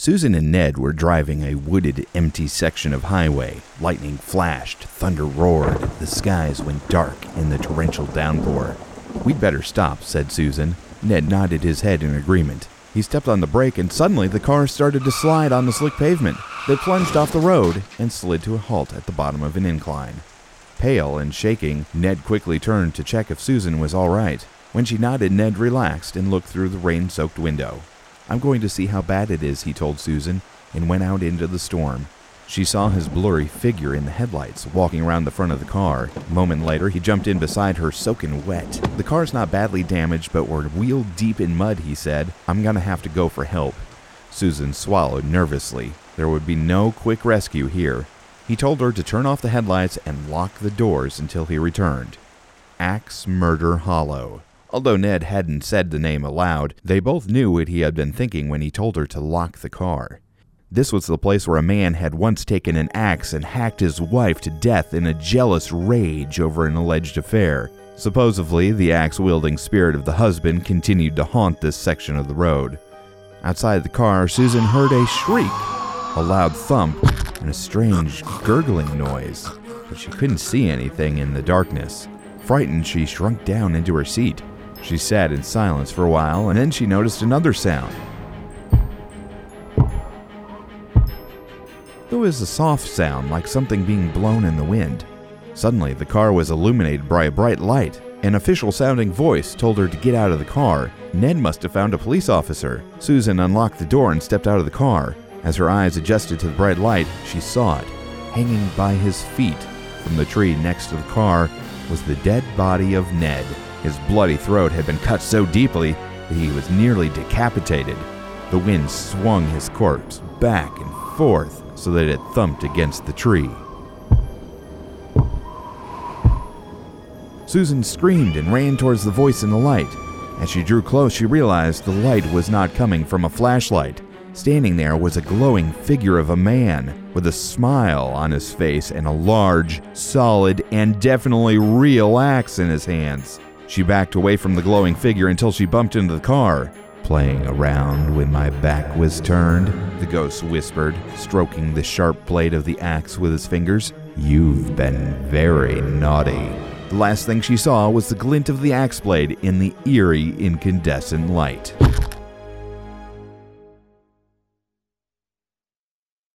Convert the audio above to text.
Susan and Ned were driving a wooded, empty section of highway. Lightning flashed, thunder roared, the skies went dark in the torrential downpour. We'd better stop, said Susan. Ned nodded his head in agreement. He stepped on the brake, and suddenly the car started to slide on the slick pavement. They plunged off the road and slid to a halt at the bottom of an incline. Pale and shaking, Ned quickly turned to check if Susan was all right. When she nodded, Ned relaxed and looked through the rain soaked window. I'm going to see how bad it is, he told Susan, and went out into the storm. She saw his blurry figure in the headlights, walking around the front of the car. A moment later, he jumped in beside her, soaking wet. The car's not badly damaged, but we're wheel deep in mud, he said. I'm gonna have to go for help. Susan swallowed nervously. There would be no quick rescue here. He told her to turn off the headlights and lock the doors until he returned. Axe Murder Hollow. Although Ned hadn't said the name aloud, they both knew what he had been thinking when he told her to lock the car. This was the place where a man had once taken an axe and hacked his wife to death in a jealous rage over an alleged affair. Supposedly, the axe wielding spirit of the husband continued to haunt this section of the road. Outside the car, Susan heard a shriek, a loud thump, and a strange gurgling noise, but she couldn't see anything in the darkness. Frightened, she shrunk down into her seat. She sat in silence for a while, and then she noticed another sound. It was a soft sound, like something being blown in the wind. Suddenly, the car was illuminated by a bright light. An official sounding voice told her to get out of the car. Ned must have found a police officer. Susan unlocked the door and stepped out of the car. As her eyes adjusted to the bright light, she saw it. Hanging by his feet from the tree next to the car was the dead body of Ned. His bloody throat had been cut so deeply that he was nearly decapitated. The wind swung his corpse back and forth so that it thumped against the tree. Susan screamed and ran towards the voice in the light. As she drew close, she realized the light was not coming from a flashlight. Standing there was a glowing figure of a man with a smile on his face and a large, solid, and definitely real axe in his hands. She backed away from the glowing figure until she bumped into the car. Playing around when my back was turned, the ghost whispered, stroking the sharp blade of the axe with his fingers. You've been very naughty. The last thing she saw was the glint of the axe blade in the eerie incandescent light.